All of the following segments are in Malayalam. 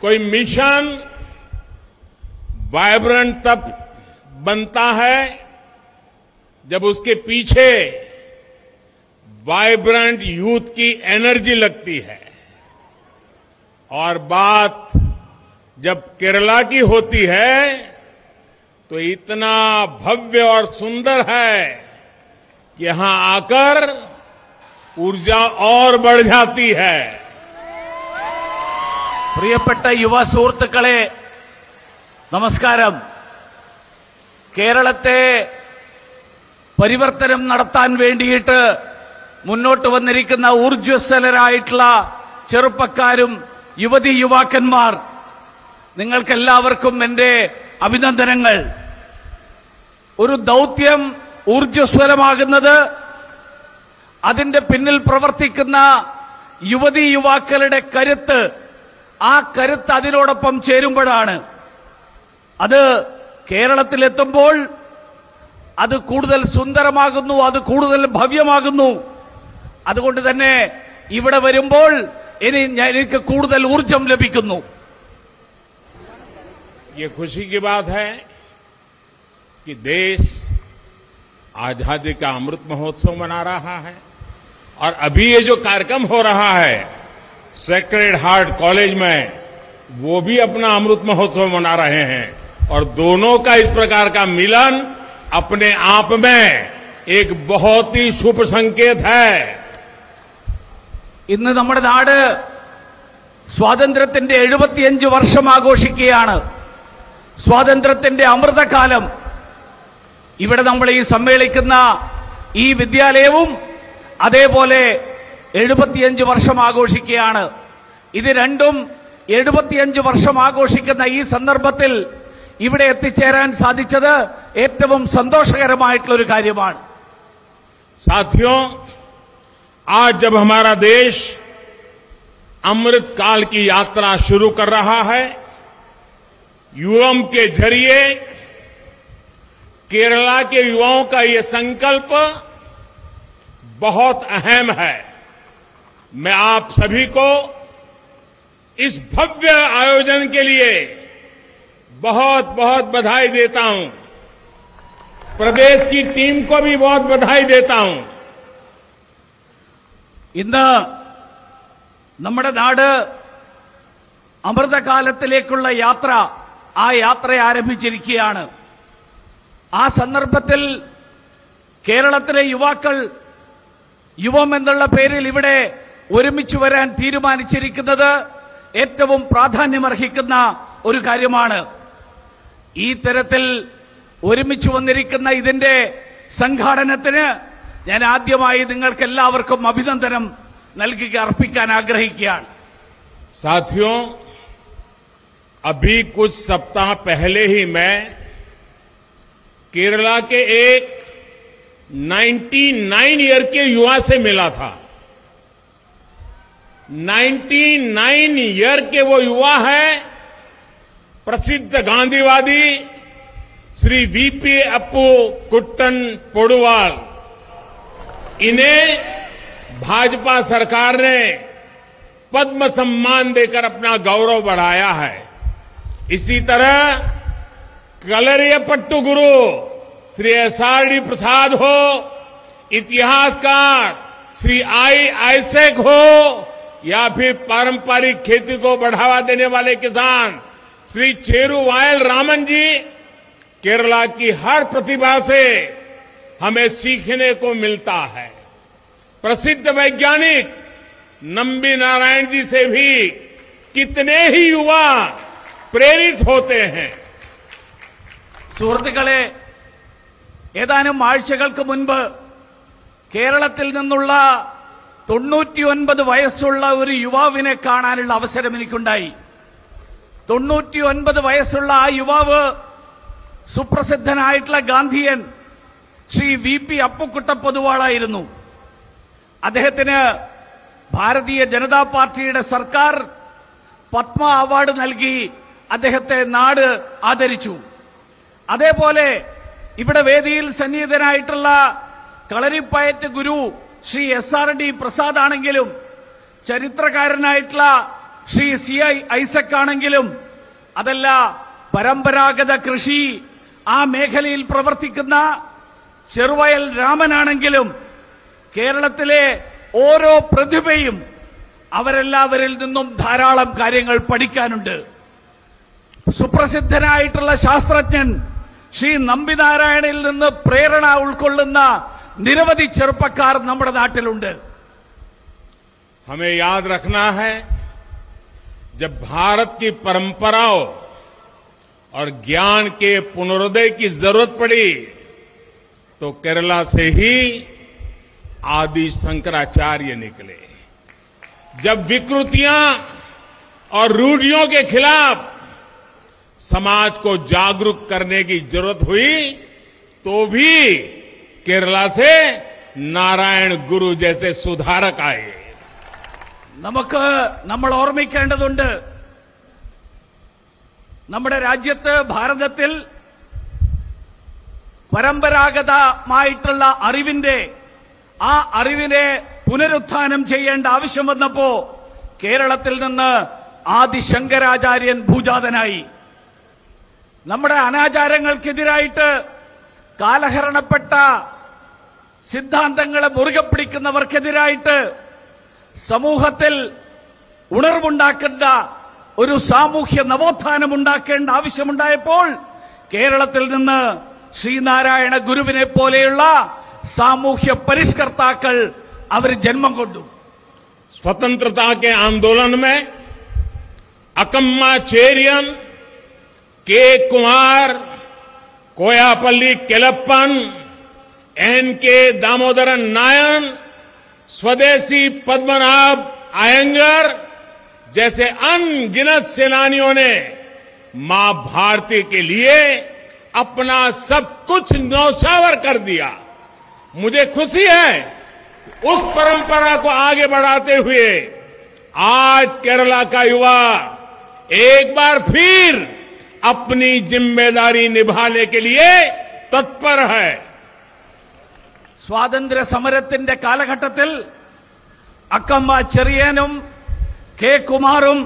कोई मिशन वाइब्रेंट तब बनता है जब उसके पीछे वाइब्रेंट यूथ की एनर्जी लगती है। और बात जब केरला की होती है तो इतना भव्य और सुंदर है कि यहाँ आकर ऊर्जा और बढ़ जाती है। പ്രിയപ്പെട്ട യുവ സുഹൃത്തുക്കളെ നമസ്കാരം. കേരളത്തെ പരിവർത്തനം നടത്താൻ വേണ്ടിയിട്ട് മുന്നോട്ട് വന്നിരിക്കുന്ന ഊർജസ്വലരായിട്ടുള്ള ചെറുപ്പക്കാരും യുവതി യുവാക്കന്മാർ നിങ്ങൾക്കെല്ലാവർക്കും എന്റെ അഭിനന്ദനങ്ങൾ. ഒരു ദൗത്യം ഊർജസ്വലമാകുന്നത് അതിന്റെ പിന്നിൽ പ്രവർത്തിക്കുന്ന യുവതി യുവാക്കളുടെ കരുത്ത് ആ കരുത്ത് അതിനോടൊപ്പം ചേരുമ്പോഴാണ് അത് കേരളത്തിലെത്തുമ്പോൾ അത് കൂടുതൽ സുന്ദരമാകുന്നു അത് കൂടുതൽ ഭവ്യമാകുന്നു അതുകൊണ്ട് തന്നെ ഇവിടെ വരുമ്പോൾ ഇനി ഞാൻ- എനിക്ക് കൂടുതൽ ഊർജം ലഭിക്കുന്നു ये खुशी की बात है कि देश आजादी का अमृत महोत्सव मना रहा है और अभी ये जो कार्यक्रम हो रहा है सेक्रेड हार्ट कॉलेज में वो भी अपना अमृत महोत्सव मना रहे हैं और दोनों का इस प्रकार का मिलन अपने आप में एक बहुत ही शुभ संकेत है ഇന്ന് നമ്മുടെ നാട് സ്വാതന്ത്ര്യത്തിന്റെ എഴുപത്തിയഞ്ച് വർഷം ആഘോഷിക്കുകയാണ് സ്വാതന്ത്ര്യത്തിന്റെ അമൃതകാലം ഇവിടെ നമ്മൾ ഈ സമ്മേളിക്കുന്ന ഈ വിദ്യാലയവും അതേപോലെ എഴുപത്തിയഞ്ച് വർഷം ആഘോഷിക്കുകയാണ് ഇത് രണ്ടും എഴുപത്തിയഞ്ച് വർഷം ആഘോഷിക്കുന്ന ഈ സന്ദർഭത്തിൽ ഇവിടെ എത്തിച്ചേരാൻ സാധിച്ചത് ഏറ്റവും സന്തോഷകരമായിട്ടുള്ള ഒരു കാര്യമാണ് साथियों आज जब हमारा देश अमृत काल की यात्रा शुरू कर रहा है युवम के जरिए केरला के युवाओं का ये संकल्प बहुत अहम है मैं आप सभी को इस भव्य आयोजन के लिए बहुत बहुत बधाई देता हूं प्रदेश की टीम को भी बहुत बधाई देता हूं ഇന്ന് നമ്മുടെ നാട് അമൃതകാലത്തിലേക്കുള്ള യാത്ര ആ യാത്ര ആരംഭിച്ചിരിക്കുകയാണ് ആ സന്ദർഭത്തിൽ കേരളത്തിലെ യുവാക്കൾ യുവം എന്നുള്ള പേരിൽ ഇവിടെ ഒരുമിച്ച് വരാൻ തീരുമാനിച്ചിരിക്കുന്നത് ഏറ്റവും പ്രാധാന്യമർഹിക്കുന്ന ഒരു കാര്യമാണ് ഈ തരത്തിൽ ഒരുമിച്ച് വന്നിരിക്കുന്ന ഇതിന്റെ സംഘാടനത്തിന് ഞാൻ ആദ്യമായി നിങ്ങൾക്ക് എല്ലാവർക്കും അഭിനന്ദനം നൽകുക അർപ്പിക്കാൻ ആഗ്രഹിക്കുകയാണ് साथियों अभी कुछ सप्ताह पहले ही मैं केरला के एक 99 ईयर के युवा से मिला था 99 ईयर के वो युवा है, प्रसिद्ध गांधीवादी श्री वीपी अप्पू कुट्टन पोडुवाल। इन्हें भाजपा सरकार ने पद्म सम्मान देकर अपना गौरव बढ़ाया है। इसी तरह कलरियपट्टू गुरु श्री एसआरडी प्रसाद हो, इतिहासकार श्री आई आइसेक हो या फिर पारंपरिक खेती को बढ़ावा देने वाले किसान श्री चेरू वायल रामन जी केरला की हर प्रतिभा से हमें सीखने को मिलता है प्रसिद्ध वैज्ञानिक नंबी नारायण जी से भी कितने ही युवा प्रेरित होते हैं സുഹൃത്തുക്കളെ ഏതാനും ആഴ്ചകൾക്ക് മുൻപ് കേരളത്തിൽ നിന്നുള്ള തൊണ്ണൂറ്റിയൊൻപത് വയസ്സുള്ള ഒരു യുവാവിനെ കാണാനുള്ള അവസരം എനിക്കുണ്ടായി. തൊണ്ണൂറ്റിയൊൻപത് വയസ്സുള്ള ആ യുവാവ് സുപ്രസിദ്ധനായിട്ടുള്ള ഗാന്ധിയൻ ശ്രീ വി പി അപ്പുക്കുട്ട പൊതുവാളായിരുന്നു അദ്ദേഹത്തിന് ഭാരതീയ ജനതാ പാർട്ടിയുടെ സർക്കാർ പത്മ അവാർഡ് നൽകി അദ്ദേഹത്തെ നാട് ആദരിച്ചു. അതേപോലെ ഇവിടെ വേദിയിൽ സന്നിഹിതനായിട്ടുള്ള Kalaripayattu guru Shri S R D Prasad ആണെങ്കിലും ചരിത്രകാരനായിട്ടുള്ള ശ്രീ സി ഐ ഐസക് ആണെങ്കിലും അതല്ല പരമ്പരാഗത കൃഷി ആ മേഖലയിൽ പ്രവർത്തിക്കുന്ന ചെറുവയൽ രാമനാണെങ്കിലും കേരളത്തിലെ ഓരോ പ്രതിഭയും അവരെല്ലാവരിൽ നിന്നും ധാരാളം കാര്യങ്ങൾ പഠിക്കാനുണ്ട്. സുപ്രസിദ്ധനായിട്ടുള്ള ശാസ്ത്രജ്ഞൻ ശ്രീ നമ്പിനാരായണിൽ നിന്ന് പ്രേരണ ഉൾക്കൊള്ളുന്ന നിരവധി ചെറുപ്പക്കാർ നമ്മുടെ നാട്ടിലുണ്ട് हमें याद रखना है जब भारत की परंपराओं और ज्ञान के पुनरोदय की जरूरत पड़ी तो केरला से ही आदि शंकराचार्य निकले जब विकृतियां और रूढ़ियों के खिलाफ समाज को जागरूक करने की जरूरत हुई तो भी കേരള से നാരായണ ഗുരു ജൈസെ സുധാരക് നമുക്ക് നമ്മൾ ഓർമ്മിക്കേണ്ടതുണ്ട് നമ്മുടെ രാജ്യത്ത് ഭാരതത്തിൽ പരമ്പരാഗതമായിട്ടുള്ള അറിവിന്റെ ആ അറിവിനെ പുനരുത്ഥാനം ചെയ്യേണ്ട ആവശ്യം വന്നപ്പോ കേരളത്തിൽ നിന്ന് ആദിശങ്കരാചാര്യൻ ഭൂജാതനായി. നമ്മുടെ അനാചാരങ്ങൾക്കെതിരായിട്ട് കാലഹരണപ്പെട്ട സിദ്ധാന്തങ്ങളെ മുറുകെ പിടിക്കുന്നവർക്കെതിരായിട്ട് സമൂഹത്തിൽ ഉണർവുണ്ടാക്കേണ്ട ഒരു സാമൂഹ്യ നവോത്ഥാനം ഉണ്ടാക്കേണ്ട ആവശ്യമുണ്ടായപ്പോൾ കേരളത്തിൽ നിന്ന് ശ്രീനാരായണ ഗുരുവിനെ പോലെയുള്ള സാമൂഹ്യ പരിഷ്കർത്താക്കൾ അവർ ജന്മം കൊണ്ടു. സ്വതന്ത്രതാ ആന്തോളനമേ Akkamma Cherian K Kumar Koyappalli Kelappan N K Damodaran नायन, स्वदेशी पद्मनाभ आयंगर, जैसे अनगिनत सेनानियों ने माँ भारती के लिए अपना सब कुछ नौशावर कर दिया। मुझे खुशी है उस परंपरा को आगे बढ़ाते हुए आज केरला का युवा एक बार फिर अपनी ज़िम्मेदारी निभाने के लिए तत्पर है। സ്വാതന്ത്ര്യ സമരത്തിന്റെ കാലഘട്ടത്തിൽ അക്കമ്മ ചെറിയനും കെ കുമാറും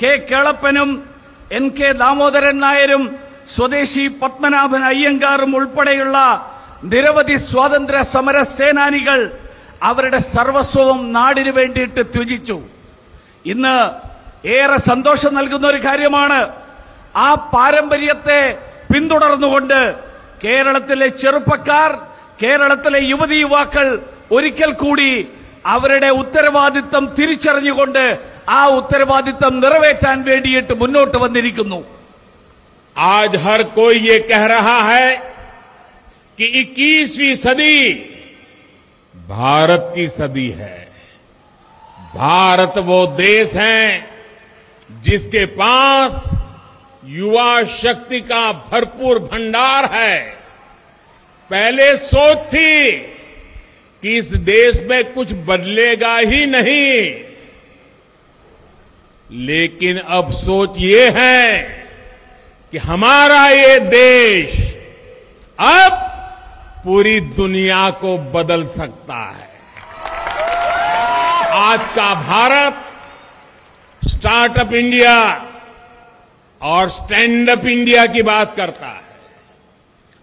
കെ കേളപ്പനും എൻ കെ ദാമോദരൻ നായരും സ്വദേശി പത്മനാഭൻ അയ്യങ്കാറും ഉൾപ്പെടെയുള്ള നിരവധി സ്വാതന്ത്ര്യ സമര സേനാനികൾ അവരുടെ സർവസ്വവും നാടിനു വേണ്ടിയിട്ട് ത്യജിച്ചു. ഇന്ന് ഏറെ സന്തോഷം നൽകുന്ന ഒരു കാര്യമാണ് ആ പാരമ്പര്യത്തെ പിന്തുടർന്നുകൊണ്ട് കേരളത്തിലെ ചെറുപ്പക്കാർ കേരളത്തിലെ യുവതി യുവാക്കൾ ഒരിക്കൽ കൂടി അവരുടെ ഉത്തരവാദിത്തം തിരിച്ചറിഞ്ഞുകൊണ്ട് ആ ഉത്തരവാദിത്തം നിറവേറ്റാൻ വേണ്ടിയിട്ട് മുന്നോട്ട് വന്നിരിക്കുന്നു आज हर कोई ये कह रहा है कि 21वीं सदी भारत की सदी है भारत वो देश है जिसके पास युवा शक्ति का भरपूर भंडार है पहले सोच थी कि इस देश में कुछ बदलेगा ही नहीं। लेकिन अब सोच ये है कि हमारा ये देश अब पूरी दुनिया को बदल सकता है। आज का भारत, स्टार्टअप इंडिया और स्टैंड अप इंडिया की बात करता है।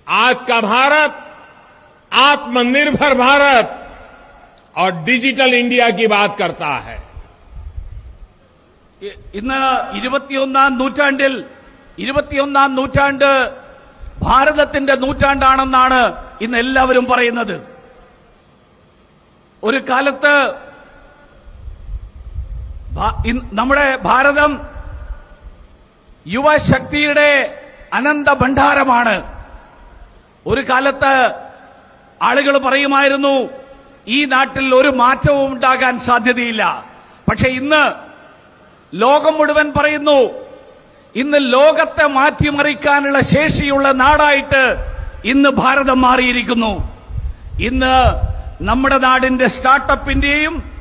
आज का भारत आत्मनिर्भर भारत और डिजिटल इंडिया की बात करता है ഇ- ഇന്ന് ഇരുപത്തിയൊന്നാം നൂറ്റാണ്ടിൽ ഇരുപത്തിയൊന്നാം നൂറ്റാണ്ട് ഭാരതത്തിന്റെ നൂറ്റാണ്ടാണെന്നാണ് ഇന്ന് എല്ലാവരും പറയുന്നത് ഒരു കാലത്ത് ഭാ- ഇൻ- നമ്മുടെ ഭാരതം യുവശക്തിയുടെ അനന്ത ഭണ്ഡാരമാണ് ഒരു കാലത്ത് ആളുകൾ പറയുമായിരുന്നു ഈ നാട്ടിൽ ഒരു മാറ്റവും ഉണ്ടാകാൻ സാധ്യതയില്ല. പക്ഷെ ഇന്ന് ലോകം മുഴുവൻ പറയുന്നു ഇന്ന് ലോകത്തെ മാറ്റിമറിക്കാനുള്ള ശേഷിയുള്ള നാടായിട്ട് ഇന്ന് ഭാരതം മാറിയിരിക്കുന്നു. ഇന്ന് നമ്മുടെ നാടിന്റെ സ്റ്റാർട്ടപ്പിന്റെയും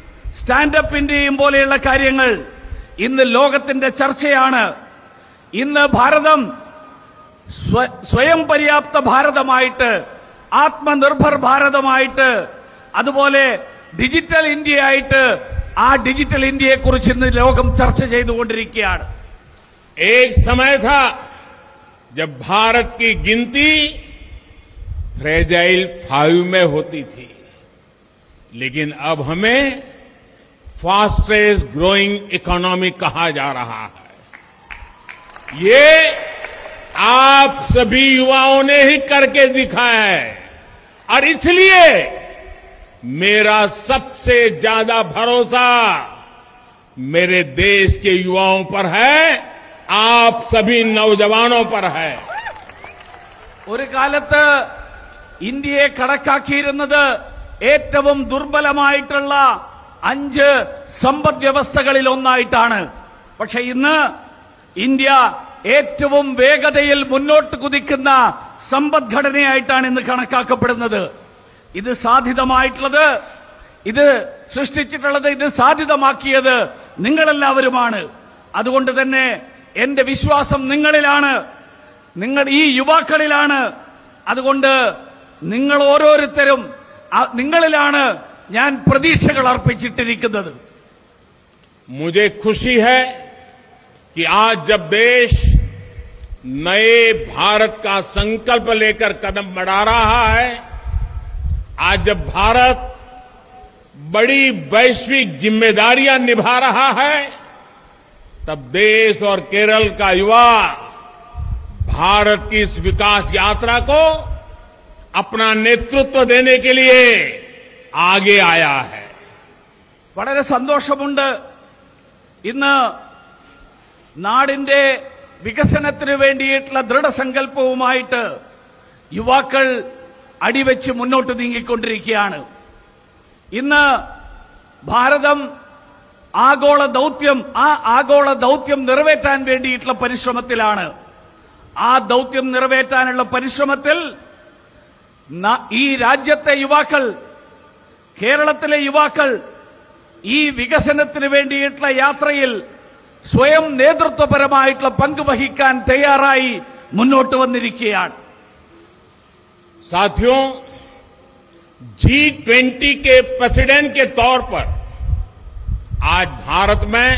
സ്റ്റാൻഡപ്പിന്റെയും പോലെയുള്ള കാര്യങ്ങൾ ഇന്ന് ലോകത്തിന്റെ ചർച്ചയാണ്. ഇന്ന് ഭാരതം സ്വയം പര്യാപ്ത ഭാരതമായിട്ട് ആത്മനിർഭർ ഭാരതമായിട്ട് അതുപോലെ ഡിജിറ്റൽ ഇന്ത്യയായിട്ട് ആ ഡിജിറ്റൽ ഇന്ത്യയെക്കുറിച്ച് ഇന്ന് ലോകം ചർച്ച ചെയ്തുകൊണ്ടിരിക്കുകയാണ് एक समय था जब भारत की गिनती फ्रेजाइल फाइव में होती थी लेकिन अब हमें फास्टेस्ट ग्रोइंग इकोनॉमी कहा जा रहा है ये आप सभी युवाओं ने ही करके दिखाया है और इसलिए मेरा सबसे ज्यादा भरोसा मेरे देश के युवाओं पर है आप सभी नौजवानों पर है ഒരു കാലത്ത് ഇന്ത്യയെ കണക്കാക്കിയിരുന്നത് ഏറ്റവും ദുർബലമായിട്ടുള്ള അഞ്ച് സമ്പദ് വ്യവസ്ഥകളിൽ ഒന്നായിട്ടാണ് പക്ഷെ ഇന്ന് ഇന്ത്യ ഏറ്റവും വേഗതയിൽ മുന്നോട്ട് കുതിക്കുന്ന സമ്പദ്ഘടനയായിട്ടാണ് ഇന്ന് കണക്കാക്കപ്പെടുന്നത്. ഇത് സാധിതമായിട്ടുള്ളത് ഇത് സൃഷ്ടിച്ചിട്ടുള്ളത് ഇത് സാധ്യതമാക്കിയത് നിങ്ങളെല്ലാവരുമാണ്. അതുകൊണ്ട് തന്നെ എന്റെ വിശ്വാസം നിങ്ങളിലാണ് നിങ്ങൾ ഈ യുവാക്കളിലാണ്. അതുകൊണ്ട് നിങ്ങൾ ഓരോരുത്തരും നിങ്ങളിലാണ് ഞാൻ പ്രതീക്ഷകൾ അർപ്പിച്ചിട്ടിരിക്കുന്നത്. മുജെ ഖുഷി ഹെ कि आज जब देश नए भारत का संकल्प लेकर कदम बढ़ा रहा है आज जब भारत बड़ी वैश्विक जिम्मेदारियां निभा रहा है तब देश और केरल का युवा भारत की इस विकास यात्रा को अपना नेतृत्व देने के लिए आगे आया है വളരെ സന്തോഷമുണ്ട് ഇന്ന് നാടിന്റെ വികസനത്തിന് വേണ്ടിയിട്ടുള്ള ദൃഢസങ്കല്പവുമായിട്ട് യുവാക്കൾ അടിവെച്ച് മുന്നോട്ട് നീങ്ങിക്കൊണ്ടിരിക്കുകയാണ്. ഇന്ന് ഭാരതം ആഗോള ദൌത്യം ആ ആഗോള ദൌത്യം നിറവേറ്റാൻ വേണ്ടിയിട്ടുള്ള പരിശ്രമത്തിലാണ്. ആ ദൌത്യം നിറവേറ്റാനുള്ള പരിശ്രമത്തിൽ ഈ രാജ്യത്തെ യുവാക്കൾ കേരളത്തിലെ യുവാക്കൾ ഈ വികസനത്തിന് വേണ്ടിയിട്ടുള്ള യാത്രയിൽ സ്വയം നേതൃത്വപരമായിട്ടുള്ള പങ്ക് വഹിക്കാൻ തയ്യാറായി മുന്നോട്ട് വന്നിരിക്കുകയാണ് साथियों जी ट्वेंटी के प्रेसिडेंट के तौर पर आज भारत में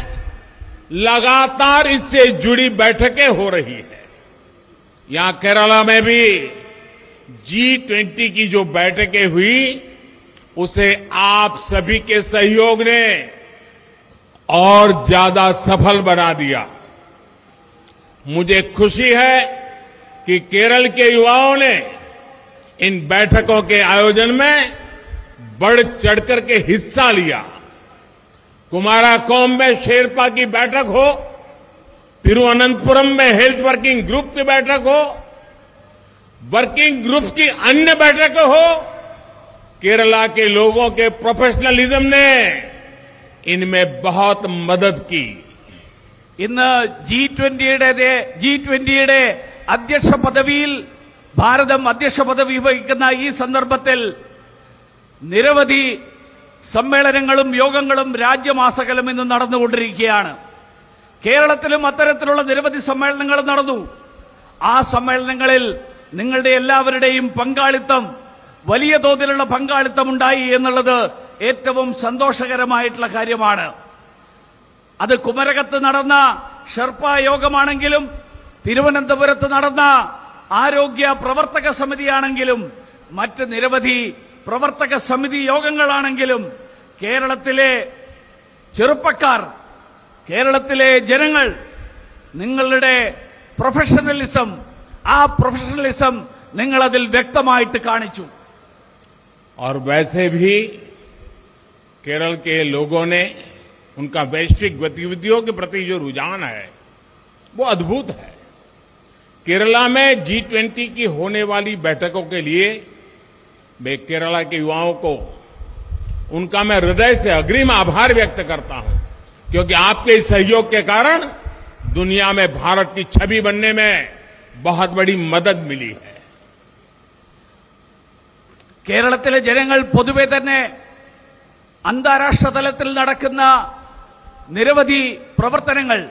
लगातार इससे जुड़ी बैठकें हो रही है यहां केरला में भी जी ट्वेंटी की जो बैठकें हुई उसे आप सभी के सहयोग ने और ज़्यादा सफल बना दिया। मुझे खुशी है कि केरल के युवाओं ने इन बैठकों के आयोजन में बढ़ चढ़कर के हिस्सा लिया। कुमारा कौम में शेरपा की बैठक हो तिरुवनंतपुरम में हेल्थ वर्किंग ग्रुप की बैठक हो, वर्किंग ग्रुप की अन्य बैठकें हो, केरला के लोगों के प्रोफेशनलिज्म ने इनमें बहुत मदद की ഇന്ന് ജി ട്വന്റിയുടെ ജി ട്വന്റിയുടെ അധ്യക്ഷ പദവിയിൽ ഭാരതം അധ്യക്ഷ പദവി വഹിക്കുന്ന ഈ സന്ദർഭത്തിൽ നിരവധി സമ്മേളനങ്ങളും യോഗങ്ങളും രാജ്യമാസകലം ഇന്ന് നടന്നുകൊണ്ടിരിക്കുകയാണ് കേരളത്തിലും അത്തരത്തിലുള്ള നിരവധി സമ്മേളനങ്ങൾ നടന്നു ആ സമ്മേളനങ്ങളിൽ നിങ്ങളുടെ എല്ലാവരുടെയും പങ്കാളിത്തം വലിയ തോതിലുള്ള പങ്കാളിത്തം ഉണ്ടായി എന്നുള്ളത് ഏറ്റവും സന്തോഷകരമായിട്ടുള്ള കാര്യമാണ് അത് കുമരകത്ത് നടന്ന ഷെർപ്പ യോഗമാണെങ്കിലും തിരുവനന്തപുരത്ത് നടന്ന ആരോഗ്യ പ്രവർത്തക സമിതിയാണെങ്കിലും മറ്റ് നിരവധി പ്രവർത്തക സമിതി യോഗങ്ങളാണെങ്കിലും കേരളത്തിലെ ചെറുപ്പക്കാർ കേരളത്തിലെ ജനങ്ങൾ നിങ്ങളുടെ പ്രൊഫഷണലിസം ആ പ്രൊഫഷണലിസം നിങ്ങൾ അതിൽ വ്യക്തമായിട്ട് കാണിച്ചു और वैसे भी केरल के लोगों ने उनका वैश्विक गतिविधियों के प्रति जो रुझान है वो अद्भुत है केरला में जी ट्वेंटी की होने वाली बैठकों के लिए मैं केरला के युवाओं को उनका मैं हृदय से अग्रिम आभार व्यक्त करता हूं क्योंकि आपके इस सहयोग के कारण दुनिया में भारत की छवि बनने में बहुत बड़ी मदद मिली है കേരളത്തിലെ ജനങ്ങൾ പൊതുവെ തന്നെ അന്താരാഷ്ട്ര തലത്തിൽ നടക്കുന്ന നിരവധി പ്രവർത്തനങ്ങൾ.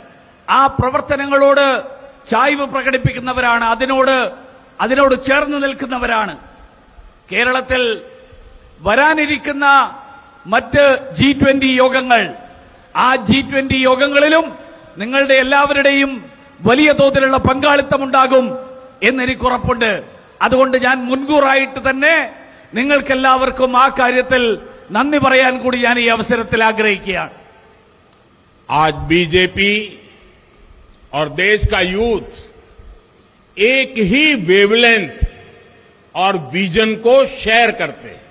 ആ പ്രവർത്തനങ്ങളോട് ചായ്വ് പ്രകടിപ്പിക്കുന്നവരാണ്. അതിനോട് അതിനോട് ചേർന്ന് നിൽക്കുന്നവരാണ്. കേരളത്തിൽ വരാനിരിക്കുന്ന മറ്റ് ജി ട്വന്റി യോഗങ്ങൾ. ആ ജി ട്വന്റി യോഗങ്ങളിലും നിങ്ങളുടെ എല്ലാവരുടെയും വലിയ തോതിലുള്ള പങ്കാളിത്തമുണ്ടാകും എന്നെനിക്ക് ഉറപ്പുണ്ട് അതുകൊണ്ട് ഞാൻ മുൻകൂറായിട്ട് തന്നെ നിങ്ങൾക്കെല്ലാവർക്കും ആ കാര്യത്തിൽ നന്ദി പറയാൻ കൂടി ഞാൻ ഈ അവസരത്തിൽ ആഗ്രഹിക്കുകയാണ് आज बीजेपी और देश का यूथ एक ही वेवलेंथ और विजन को शेयर करते हैं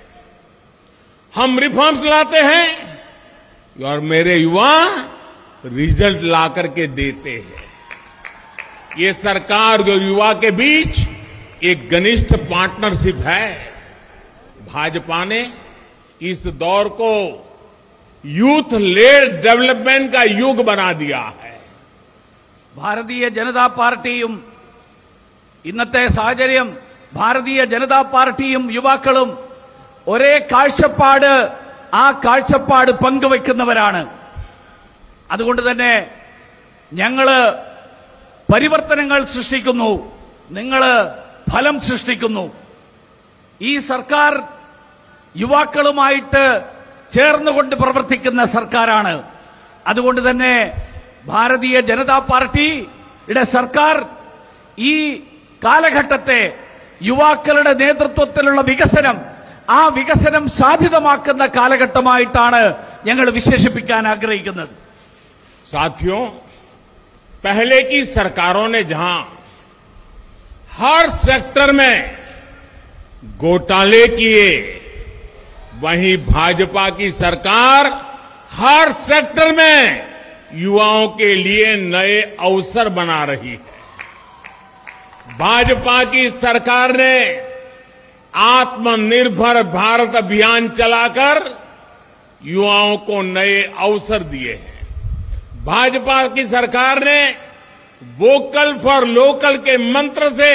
हम रिफॉर्म्स लाते हैं और मेरे युवा रिजल्ट ला करके देते हैं ये सरकार और युवा के बीच एक घनिष्ठ पार्टनरशिप है भाजपा ने इस दौर को यूथ लेड डेवलपमेंट का युग बना दिया है ഭാരതീയ ജനതാ പാർട്ടിയും ഇന്നത്തെ സാഹചര്യം ഭാരതീയ ജനതാ പാർട്ടിയും യുവാക്കളും ഒരേ കാഴ്ചപ്പാട് ആ കാഴ്ചപ്പാട് പങ്കുവെക്കുന്നവരാണ് അതുകൊണ്ട് തന്നെ ഞങ്ങള് പരിവർത്തനങ്ങൾ സൃഷ്ടിക്കുന്നു നിങ്ങള് ഫലം സൃഷ്ടിക്കുന്നു ഈ സർക്കാർ യുവാക്കളുമായിട്ട് ചേർന്നുകൊണ്ട് പ്രവർത്തിക്കുന്ന സർക്കാരാണ് അതുകൊണ്ട് തന്നെ ഭാരതീയ ജനതാ പാർട്ടിയുടെ സർക്കാർ ഈ കാലഘട്ടത്തെ യുവാക്കളുടെ നേതൃത്വത്തിലുള്ള വികസനം ആ വികസനം സാധ്യതമാക്കുന്ന കാലഘട്ടമായിട്ടാണ് ഞങ്ങൾ വിശേഷിപ്പിക്കാൻ ആഗ്രഹിക്കുന്നത് साथियों पहले की सरकारों ने जहां हर सेक्टर में घोटाले किए वहीं भाजपा की सरकार हर सेक्टर में युवाओं के लिए नए अवसर बना रही है। भाजपा की सरकार ने आत्मनिर्भर भारत अभियान चलाकर युवाओं को नए अवसर दिए हैं। भाजपा की सरकार ने वोकल फॉर लोकल के मंत्र से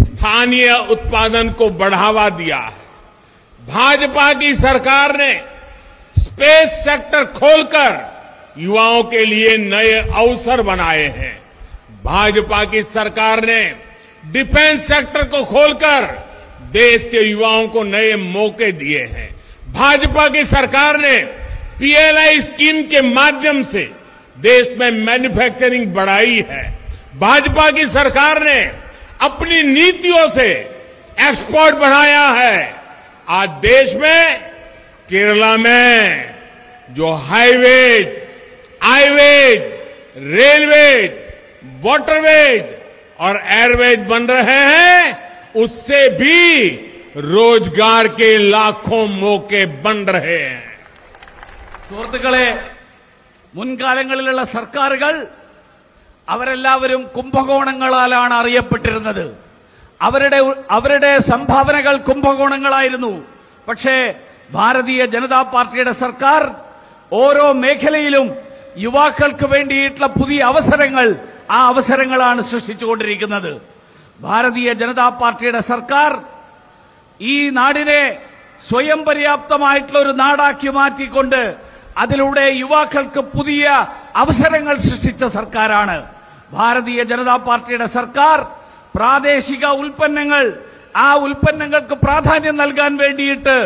स्थानीय उत्पादन को बढ़ावा दिया है। भाजपा की सरकार ने स्पेस सेक्टर खोलकर युवाओं के लिए नए अवसर बनाए हैं। भाजपा की सरकार ने डिफेंस सेक्टर को खोलकर देश के युवाओं को नए मौके दिए हैं। भाजपा की सरकार ने पीएलआई स्कीम के माध्यम से देश में मैन्युफैक्चरिंग बढ़ाई है। भाजपा की सरकार ने अपनी नीतियों से एक्सपोर्ट बढ़ाया है। आज देश में केरला में जो हाईवेज हाईवेज रेलवेज वाटरवेज और एयरवेज बन रहे हैं उससे भी रोजगार के लाखों मौके बन रहे हैं സുഹൃത്തുക്കളെ മുൻകാലങ്ങളിലുള്ള സർക്കാരുകൾ അവരെല്ലാവരും കുംഭകോണങ്ങളാലാണ് അറിയപ്പെട്ടിരുന്നത് അവരുടെ അവരുടെ സംഭാവനകൾ കുംഭകോണങ്ങളായിരുന്നു. പക്ഷേ ഭാരതീയ ജനതാ പാർട്ടിയുടെ സർക്കാർ ഓരോ മേഖലയിലും യുവാക്കൾക്ക് വേണ്ടിയിട്ടുള്ള പുതിയ അവസരങ്ങൾ ആ അവസരങ്ങളാണ് സൃഷ്ടിച്ചുകൊണ്ടിരിക്കുന്നത്. ഭാരതീയ ജനതാ പാർട്ടിയുടെ സർക്കാർ ഈ നാടിനെ സ്വയം പര്യാപ്തമായിട്ടുള്ള ഒരു നാടാക്കി മാറ്റിക്കൊണ്ട് അതിലൂടെ യുവാക്കൾക്ക് പുതിയ അവസരങ്ങൾ സൃഷ്ടിച്ച സർക്കാരാണ്. ഭാരതീയ ജനതാ പാർട്ടിയുടെ സർക്കാർ പ്രാദേശിക ഉൽപ്പന്നങ്ങൾ ആ ഉൽപ്പന്നങ്ങൾക്ക് പ്രാധാന്യം നൽകാൻ വേണ്ടിയിട്ട്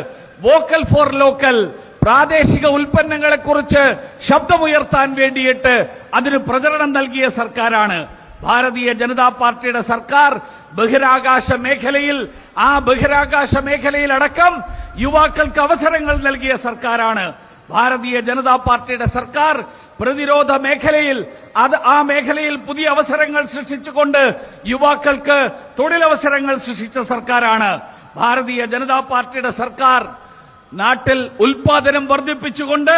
വോക്കൽ ഫോർ ലോക്കൽ പ്രാദേശിക ഉൽപ്പന്നങ്ങളെക്കുറിച്ച് ശബ്ദമുയർത്താൻ വേണ്ടിയിട്ട് അതിന് പ്രചരണം നൽകിയ സർക്കാരാണ്. ഭാരതീയ ജനതാ പാർട്ടിയുടെ സർക്കാർ ബഹിരാകാശ മേഖലയിൽ ആ ബഹിരാകാശ മേഖലയിൽ അടക്കം യുവാക്കൾക്ക് അവസരങ്ങൾ നൽകിയ സർക്കാരാണ്. ഭാരതീയ ജനതാ പാർട്ടിയുടെ സർക്കാർ പ്രതിരോധ മേഖലയിൽ അത് ആ മേഖലയിൽ പുതിയ അവസരങ്ങൾ സൃഷ്ടിച്ചുകൊണ്ട് യുവാക്കൾക്ക് തൊഴിലവസരങ്ങൾ സൃഷ്ടിച്ച സർക്കാരാണ്. ഭാരതീയ ജനതാ പാർട്ടിയുടെ സർക്കാർ നാട്ടിൽ ഉൽപാദനം വർദ്ധിപ്പിച്ചുകൊണ്ട്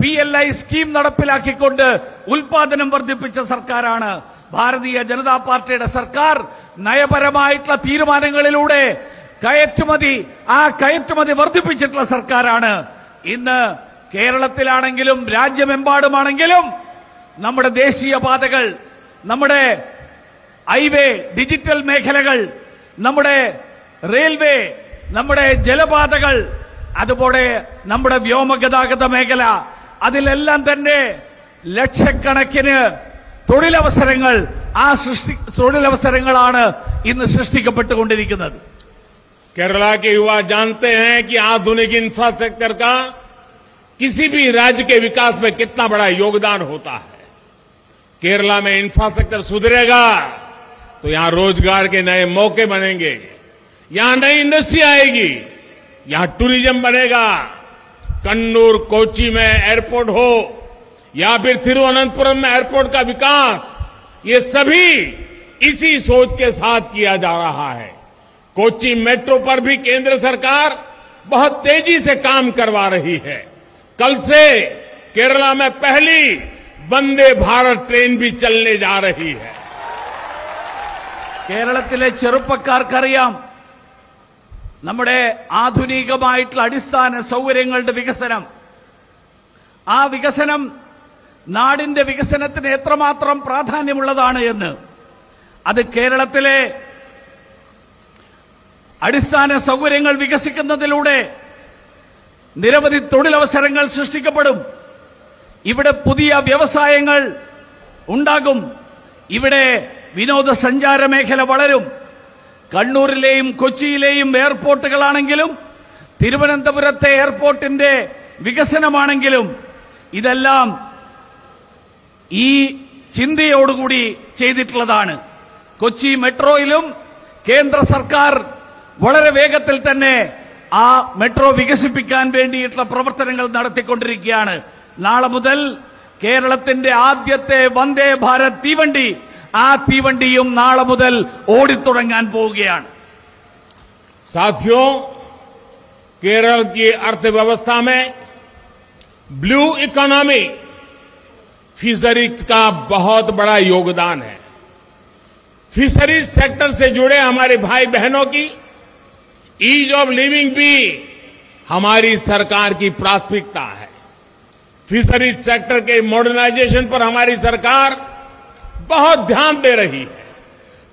പി എൽ ഐ സ്കീം നടപ്പിലാക്കിക്കൊണ്ട് ഉൽപാദനം വർദ്ധിപ്പിച്ച സർക്കാരാണ്. ഭാരതീയ ജനതാ പാർട്ടിയുടെ സർക്കാർ നയപരമായിട്ടുള്ള തീരുമാനങ്ങളിലൂടെ കയറ്റുമതി ആ കയറ്റുമതി വർദ്ധിപ്പിച്ചിട്ടുള്ള സർക്കാരാണ്. ഇന്ന് കേരളത്തിലാണെങ്കിലും രാജ്യമെമ്പാടുമാണെങ്കിലും നമ്മുടെ ദേശീയ പാതകൾ നമ്മുടെ ഹൈവേ ഡിജിറ്റൽ മേഖലകൾ നമ്മുടെ റെയിൽവേ നമ്മുടെ ജലപാതകൾ അതുപോലെ നമ്മുടെ വ്യോമഗതാഗത മേഖല അതിലെല്ലാം തന്നെ ലക്ഷക്കണക്കിന് തൊഴിലവസരങ്ങൾ ആ സൃഷ്ടി തൊഴിലവസരങ്ങളാണ് ഇന്ന് സൃഷ്ടിക്കപ്പെട്ടുകൊണ്ടിരിക്കുന്നത്. കേരള കെ യുവ ജാനത്തെ ആധുനിക ഇൻഫ്രാസ്ട്രക്ചർ കാ किसी भी राज्य के विकास में कितना बड़ा योगदान होता है। केरला में इंफ्रास्ट्रक्चर सुधरेगा तो यहाँ रोज़गार के नए मौके बनेंगे। यहाँ नई इंडस्ट्री आएगी, यहाँ टूरिज़्म बनेगा कन्नूर कोची में एयरपोर्ट हो, या फिर तिरुवनंतपुरम में एयरपोर्ट का विकास, ये सभी इसी सोच के साथ किया जा रहा है। कोची मेट्रो पर भी केंद्र सरकार बहुत तेज़ी से काम करवा रही है। कल से केरला में पहली वंदे भारत ट्रेन भी चलने जा रही है കേരളത്തിലെ ചെറുപ്പക്കാർക്കറിയാം നമ്മുടെ ആധുനികമായിട്ടുള്ള അടിസ്ഥാന സൗകര്യങ്ങളുടെ വികസനം ആ വികസനം നാടിന്റെ വികസനത്തിന് എത്രമാത്രം പ്രാധാന്യമുള്ളതാണ് എന്ന് അത് കേരളത്തിലെ അടിസ്ഥാന സൗകര്യങ്ങൾ വികസിക്കുന്നതിലൂടെ നിരവധി തൊഴിലവസരങ്ങൾ സൃഷ്ടിക്കപ്പെടും. ഇവിടെ പുതിയ വ്യവസായങ്ങൾ ഉണ്ടാകും. ഇവിടെ വിനോദസഞ്ചാര മേഖല വളരും. കണ്ണൂരിലെയും കൊച്ചിയിലെയും എയർപോർട്ടുകളാണെങ്കിലും തിരുവനന്തപുരത്തെ എയർപോർട്ടിന്റെ വികസനമാണെങ്കിലും ഇതെല്ലാം ഈ ചിന്തയോടുകൂടി ചെയ്തിട്ടുള്ളതാണ്. കൊച്ചി മെട്രോയിലും കേന്ദ്ര സർക്കാർ വളരെ വേഗത്തിൽ തന്നെ ആ മെട്രോ വികസിപ്പിക്കാൻ വേണ്ടിയിട്ടുള്ള പ്രവർത്തനങ്ങൾ നടത്തിക്കൊണ്ടിരിക്കുകയാണ് നാളെ മുതൽ കേരളത്തിന്റെ ആദ്യത്തെ വന്ദേ ഭാരത് തീവണ്ടി ആ തീവണ്ടിയും നാളെ മുതൽ ഓടിത്തുടങ്ങാൻ പോവുകയാണ് साथियों केरल की अर्थव्यवस्था में ब्लू इकोनॉमी फिशरीज का बहुत बड़ा योगदान है फिशरीज सेक्टर से जुड़े हमारे भाई बहनों की ईज ऑफ़ लिविंग भी हमारी सरकार की प्राथमिकता है। फिशरीज सेक्टर के मॉडर्नाइजेशन पर हमारी सरकार बहुत ध्यान दे रही है।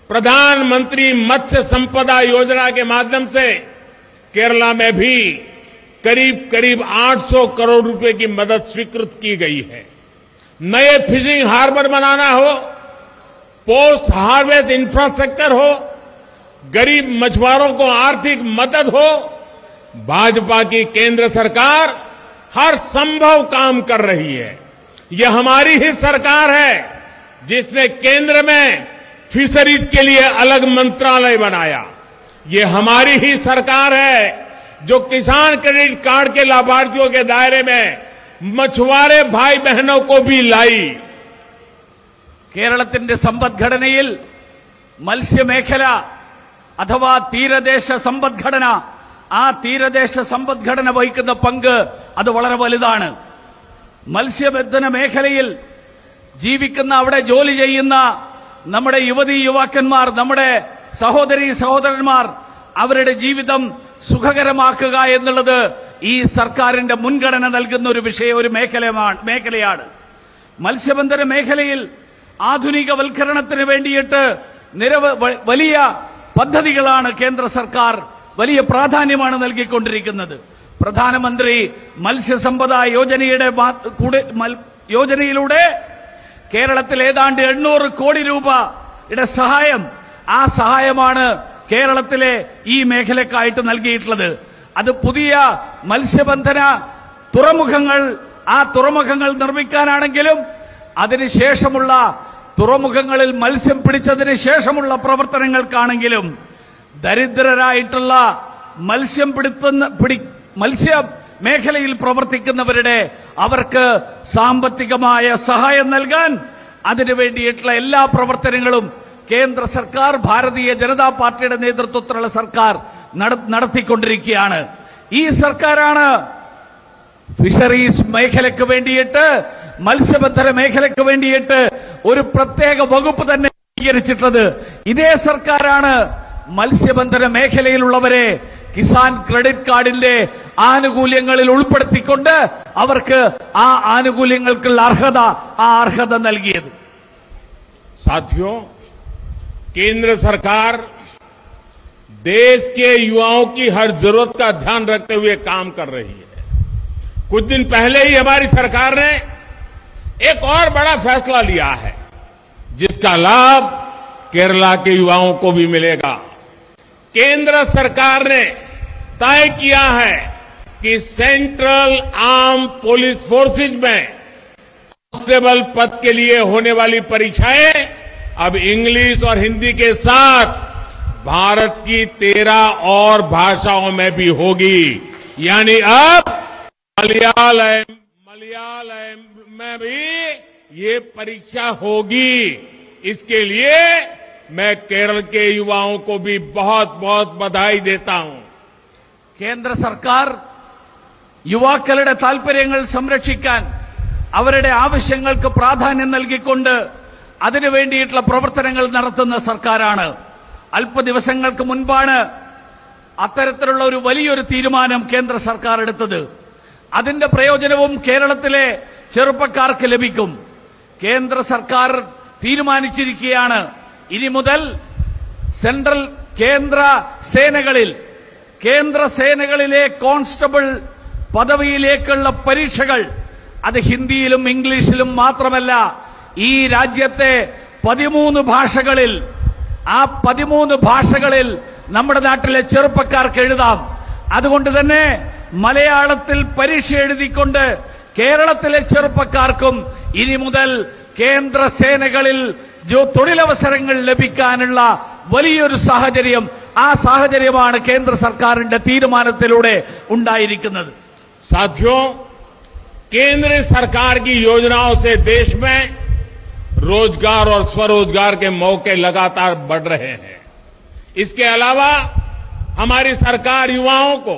प्रधानमंत्री मत्स्य संपदा योजना के माध्यम से केरला में भी करीब करीब 800 करोड़ रुपए की मदद स्वीकृत की गई है। नए फिशिंग हार्बर बनाना हो, पोस्ट हार्वेस्ट इंफ्रास्ट्रक्चर हो गरीब मछुआरों को आर्थिक मदद हो भाजपा की केंद्र सरकार हर संभव काम कर रही है ये हमारी ही सरकार है जिसने केंद्र में फिशरीज के लिए अलग मंत्रालय बनाया ये हमारी ही सरकार है जो किसान क्रेडिट कार्ड के लाभार्थियों के दायरे में मछुआरे भाई बहनों को भी लाई കേരളത്തിന്റെ സമ്പദ്ഘടനയിൽ മത്സ്യമേഖല അഥവാ തീരദേശ സമ്പദ്ഘടന ആ തീരദേശ സമ്പദ്ഘടന വഹിക്കുന്ന പങ്ക് അത് വളരെ വലുതാണ്. മത്സ്യബന്ധന മേഖലയിൽ ജീവിക്കുന്ന അവിടെ ജോലി ചെയ്യുന്ന നമ്മുടെ യുവതി യുവാക്കന്മാർ നമ്മുടെ സഹോദരി സഹോദരന്മാർ അവരുടെ ജീവിതം സുഖകരമാക്കുക എന്നുള്ളത് ഈ സർക്കാരിന്റെ മുൻഗണന നൽകുന്ന ഒരു വിഷയ ഒരു മേഖലയാണ്. മത്സ്യബന്ധന മേഖലയിൽ ആധുനികവൽക്കരണത്തിന് വേണ്ടിയിട്ട് നിരവ വലിയ പദ്ധതികളാണ് കേന്ദ്ര സർക്കാർ വലിയ പ്രാധാന്യമാണ് നൽകിക്കൊണ്ടിരിക്കുന്നത്. പ്രധാനമന്ത്രി മത്സ്യസമ്പദ യോജനയുടെ യോജനയിലൂടെ കേരളത്തിൽ ഏതാണ്ട് എണ്ണൂറ് കോടി രൂപയുടെ സഹായം ആ സഹായമാണ് കേരളത്തിലെ ഈ മേഖലക്കായിട്ട് നൽകിയിട്ടുള്ളത്. അത് പുതിയ മത്സ്യബന്ധന തുറമുഖങ്ങൾ ആ തുറമുഖങ്ങൾ നിർമ്മിക്കാനാണെങ്കിലും അതിനുശേഷമുള്ള തുറമുഖങ്ങളിൽ മത്സ്യം പിടിച്ചതിന് ശേഷമുള്ള പ്രവർത്തനങ്ങൾക്കാണെങ്കിലും ദരിദ്രരായിട്ടുള്ള മത്സ്യം പിടുത്തുന്ന പിടി മത്സ്യ മേഖലയിൽ പ്രവർത്തിക്കുന്നവരുടെ അവർക്ക് സാമ്പത്തികമായ സഹായം നൽകാൻ അതിനുവേണ്ടിയിട്ടുള്ള എല്ലാ പ്രവർത്തനങ്ങളും കേന്ദ്ര സർക്കാർ ഭാരതീയ ജനതാ പാർട്ടിയുടെ നേതൃത്വത്തിലുള്ള സർക്കാർ നടത്തിക്കൊണ്ടിരിക്കുകയാണ്. ഈ സർക്കാരാണ് ഫിഷറീസ് മേഖലയ്ക്ക് വേണ്ടിയിട്ട് മത്സ്യബന്ധന മേഖലയ്ക്ക് വേണ്ടിയിട്ട് ഒരു പ്രത്യേക വകുപ്പ് തന്നെ സ്വീകരിച്ചിട്ടുള്ളത് ഇതേ സർക്കാരാണ് മത്സ്യബന്ധന മേഖലയിലുള്ളവരെ കിസാൻ ക്രെഡിറ്റ് കാർഡിന്റെ ആനുകൂല്യങ്ങളിൽ ഉൾപ്പെടുത്തിക്കൊണ്ട് അവർക്ക് ആ ആനുകൂല്യങ്ങൾക്കുള്ള അർഹത ആ അർഹത നൽകിയത് साथियों केंद्र सरकार देश के युवाओं की हर जरूरत का ध्यान रखते हुए काम कर रही है कुछ दिन पहले ही हमारी सरकार ने एक और बड़ा फैसला लिया है, जिसका लाभ केरला के युवाओं को भी मिलेगा। केंद्र सरकार ने तय किया है कि सेंट्रल आर्म पुलिस फोर्सेज में कांस्टेबल पद के लिए होने वाली परीक्षाएँ अब इंग्लिश और हिंदी के साथ भारत की तेरह और भाषाओं में भी होगी। यानी अब मलयालम मलयालम में भी ये परीक्षा होगी इसके लिए मैं केरल के युवाओं को भी बहुत बहुत बधाई देता हूं കേന്ദ്ര സർക്കാർ യുവാക്കളുടെ താൽപര്യങ്ങൾ സംരക്ഷിക്കാൻ അവരുടെ ആവശ്യങ്ങൾക്ക് പ്രാധാന്യം നൽകിക്കൊണ്ട് അതിനു വേണ്ടിയിട്ടുള്ള പ്രവർത്തനങ്ങൾ നടത്തുന്ന സർക്കാരാണ് അല്പ ദിവസങ്ങൾക്ക് മുൻപാണ് അത്തരത്തിലുള്ള ഒരു വലിയൊരു തീരുമാനം കേന്ദ്ര സർക്കാർ എടുത്തത് അതിന്റെ പ്രയോജനവും കേരളത്തിലെ ചെറുപ്പക്കാർക്ക് ലഭിക്കും. കേന്ദ്ര സർക്കാർ തീരുമാനിച്ചിരിക്കുകയാണ്. ഇനി മുതൽ സെൻട്രൽ കേന്ദ്ര സേനകളിൽ കേന്ദ്ര സേനകളിലെ കോൺസ്റ്റബിൾ പദവിയിലേക്കുള്ള പരീക്ഷകൾ അത് ഹിന്ദിയിലും ഇംഗ്ലീഷിലും മാത്രമല്ല ഈ രാജ്യത്തെ പതിമൂന്ന് ഭാഷകളിൽ ആ പതിമൂന്ന് ഭാഷകളിൽ നമ്മുടെ നാട്ടിലെ ചെറുപ്പക്കാർക്ക് എഴുതാം. അതുകൊണ്ട് തന്നെ മലയാളത്തിൽ പരീക്ഷ എഴുതിക്കൊണ്ട് കേരളത്തിലെ ചെറുപ്പക്കാർക്കും ഇനി മുതൽ കേന്ദ്ര സേനകളിൽ ജോ- തൊഴിലവസരങ്ങൾ ലഭിക്കാനുള്ള വലിയൊരു സാഹചര്യം ആ സാഹചര്യമാണ് കേന്ദ്ര സർക്കാരിന്റെ തീരുമാനത്തിലൂടെ ഉണ്ടായിരിക്കുന്നത് साथियों केंद्र सरकार की योजनाओं से देश में रोजगार और स्वरोजगार के मौके लगातार बढ़ रहे हैं इसके अलावा हमारी सरकार युवाओं को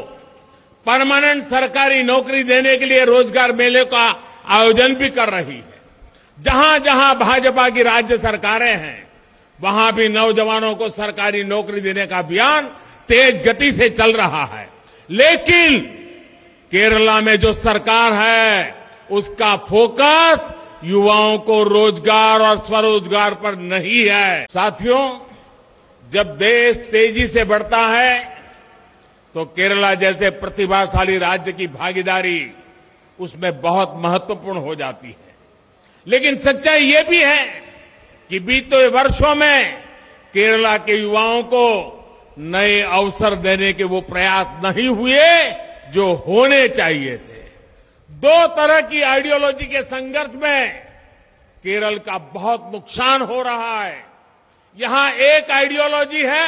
परमानेंट सरकारी नौकरी देने के लिए रोज़गार मेले का आयोजन भी कर रही है। जहाँ जहाँ भाजपा की राज्य सरकारें हैं, वहाँ भी नौजवानों को सरकारी नौकरी देने का अभियान तेज गति से चल रहा है। लेकिन केरला में जो सरकार है, उसका फोकस युवाओं को रोज़गार और स्वरोजगार पर नहीं है। साथियों, जब देश तेज़ी से बढ़ता है तो केरला जैसे प्रतिभाशाली राज्य की भागीदारी उसमें बहुत महत्वपूर्ण हो जाती है। लेकिन सच्चाई ये भी है कि बीते वर्षों में केरला के युवाओं को नए अवसर देने के वो प्रयास नहीं हुए जो होने चाहिए थे। दो तरह की आइडियोलॉजी के संघर्ष में केरल का बहुत नुकसान हो रहा है। यहाँ एक आइडियोलॉजी है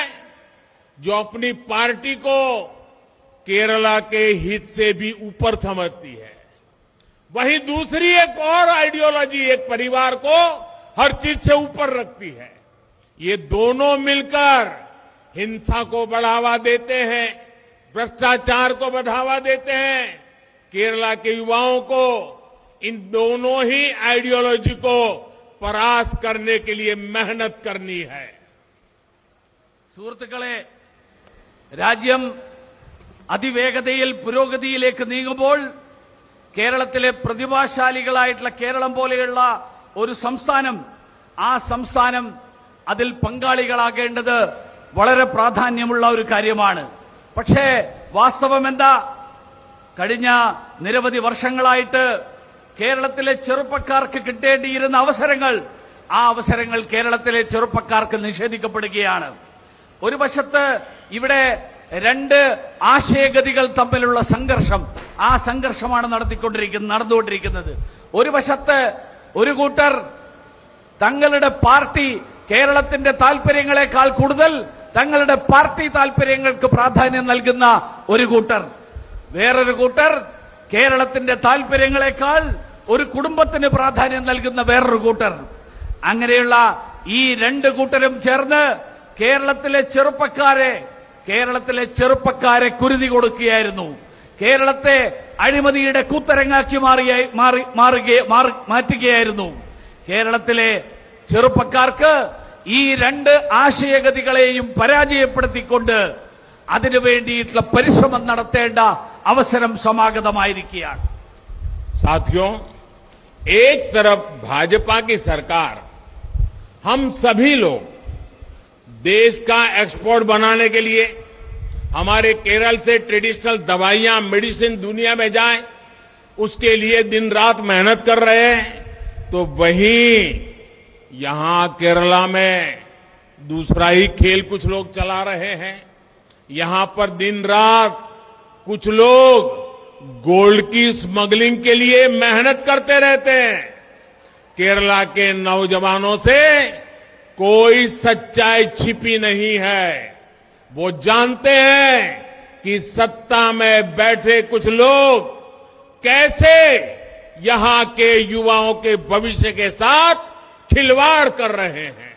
जो अपनी पार्टी को केरला के हित से भी ऊपर समझती है। वहीं दूसरी एक और आइडियोलॉजी एक परिवार को हर चीज़ से ऊपर रखती है। ये दोनों मिलकर हिंसा को बढ़ावा देते हैं, भ्रष्टाचार को बढ़ावा देते हैं। केरला के युवाओं को इन दोनों ही आइडियोलॉजी को परास्त करने के लिए मेहनत करनी है। सुहृतुक्കളെ राज्यम അതിവേഗതയിൽ പുരോഗതിയിലേക്ക് നീങ്ങുമ്പോൾ കേരളത്തിലെ പ്രതിഭാശാലികളായിട്ടുള്ള കേരളം പോലെയുള്ള ഒരു സംസ്ഥാനം ആ സംസ്ഥാനം അതിൽ പങ്കാളികളാകേണ്ടത് വളരെ പ്രാധാന്യമുള്ള ഒരു കാര്യമാണ്. പക്ഷേ വാസ്തവം എന്താ കഴിഞ്ഞ നിരവധി വർഷങ്ങളായിട്ട് കേരളത്തിലെ ചെറുപ്പക്കാർക്ക് കിട്ടേണ്ടിയിരുന്ന അവസരങ്ങൾ ആ അവസരങ്ങൾ കേരളത്തിലെ ചെറുപ്പക്കാർക്ക് നിഷേധിക്കപ്പെടുകയാണ്. ഒരു വശത്ത് ഇവിടെ രണ്ട് ആശയഗതികൾ തമ്മിലുള്ള സംഘർഷം. ആ സംഘർഷമാണ് നടത്തിക്കൊണ്ടിരിക്കുന്നത് നടന്നുകൊണ്ടിരിക്കുന്നത്. ഒരു വശത്ത് ഒരു കൂട്ടർ തങ്ങളുടെ പാർട്ടി കേരളത്തിന്റെ താൽപര്യങ്ങളെക്കാൾ കൂടുതൽ തങ്ങളുടെ പാർട്ടി താൽപര്യങ്ങൾക്ക് പ്രാധാന്യം നൽകുന്ന ഒരു കൂട്ടർ. വേറൊരു കൂട്ടർ കേരളത്തിന്റെ താൽപര്യങ്ങളെക്കാൾ ഒരു കുടുംബത്തിന് പ്രാധാന്യം നൽകുന്ന വേറൊരു കൂട്ടർ. അങ്ങനെയുള്ള ഈ രണ്ട് കൂട്ടരും ചേർന്ന് കേരളത്തിലെ ചെറുപ്പക്കാരെ കേരളത്തിലെ ചെറുപ്പക്കാരെ കുരുതി കൊടുക്കുകയായിരുന്നു കേരളത്തെ അഴിമതിയുടെ കൂത്തരങ്ങാക്കി മാറിയ മാറി മാറുക മാറി- മാറ്റുകയായിരുന്നു കേരളത്തിലെ ചെറുപ്പക്കാർക്ക് ഈ രണ്ട് ആശയഗതികളെയും പരാജയപ്പെടുത്തിക്കൊണ്ട് അതിനു വേണ്ടിയിട്ടുള്ള പരിശ്രമം നടത്തേണ്ട അവസരം സമാഗതമായിരിക്കുകയാണ് साथियों एक तरफ भाजपा की सरकार हम सभी लोग देश का एक्सपोर्ट बनाने के लिए हमारे केरल से ट्रेडिशनल दवाइयाँ मेडिसिन दुनिया में जाए, उसके लिए दिन रात मेहनत कर रहे हैं तो वहीं यहाँ केरला में दूसरा ही खेल कुछ लोग चला रहे हैं। यहाँ पर दिन रात कुछ लोग गोल्ड की स्मगलिंग के लिए मेहनत करते रहते हैं। केरला के नौजवानों से कोई सच्चाई छिपी नहीं है। वो जानते हैं कि सत्ता में बैठे कुछ लोग कैसे यहाँ के युवाओं के भविष्य के साथ खिलवाड़ कर रहे हैं।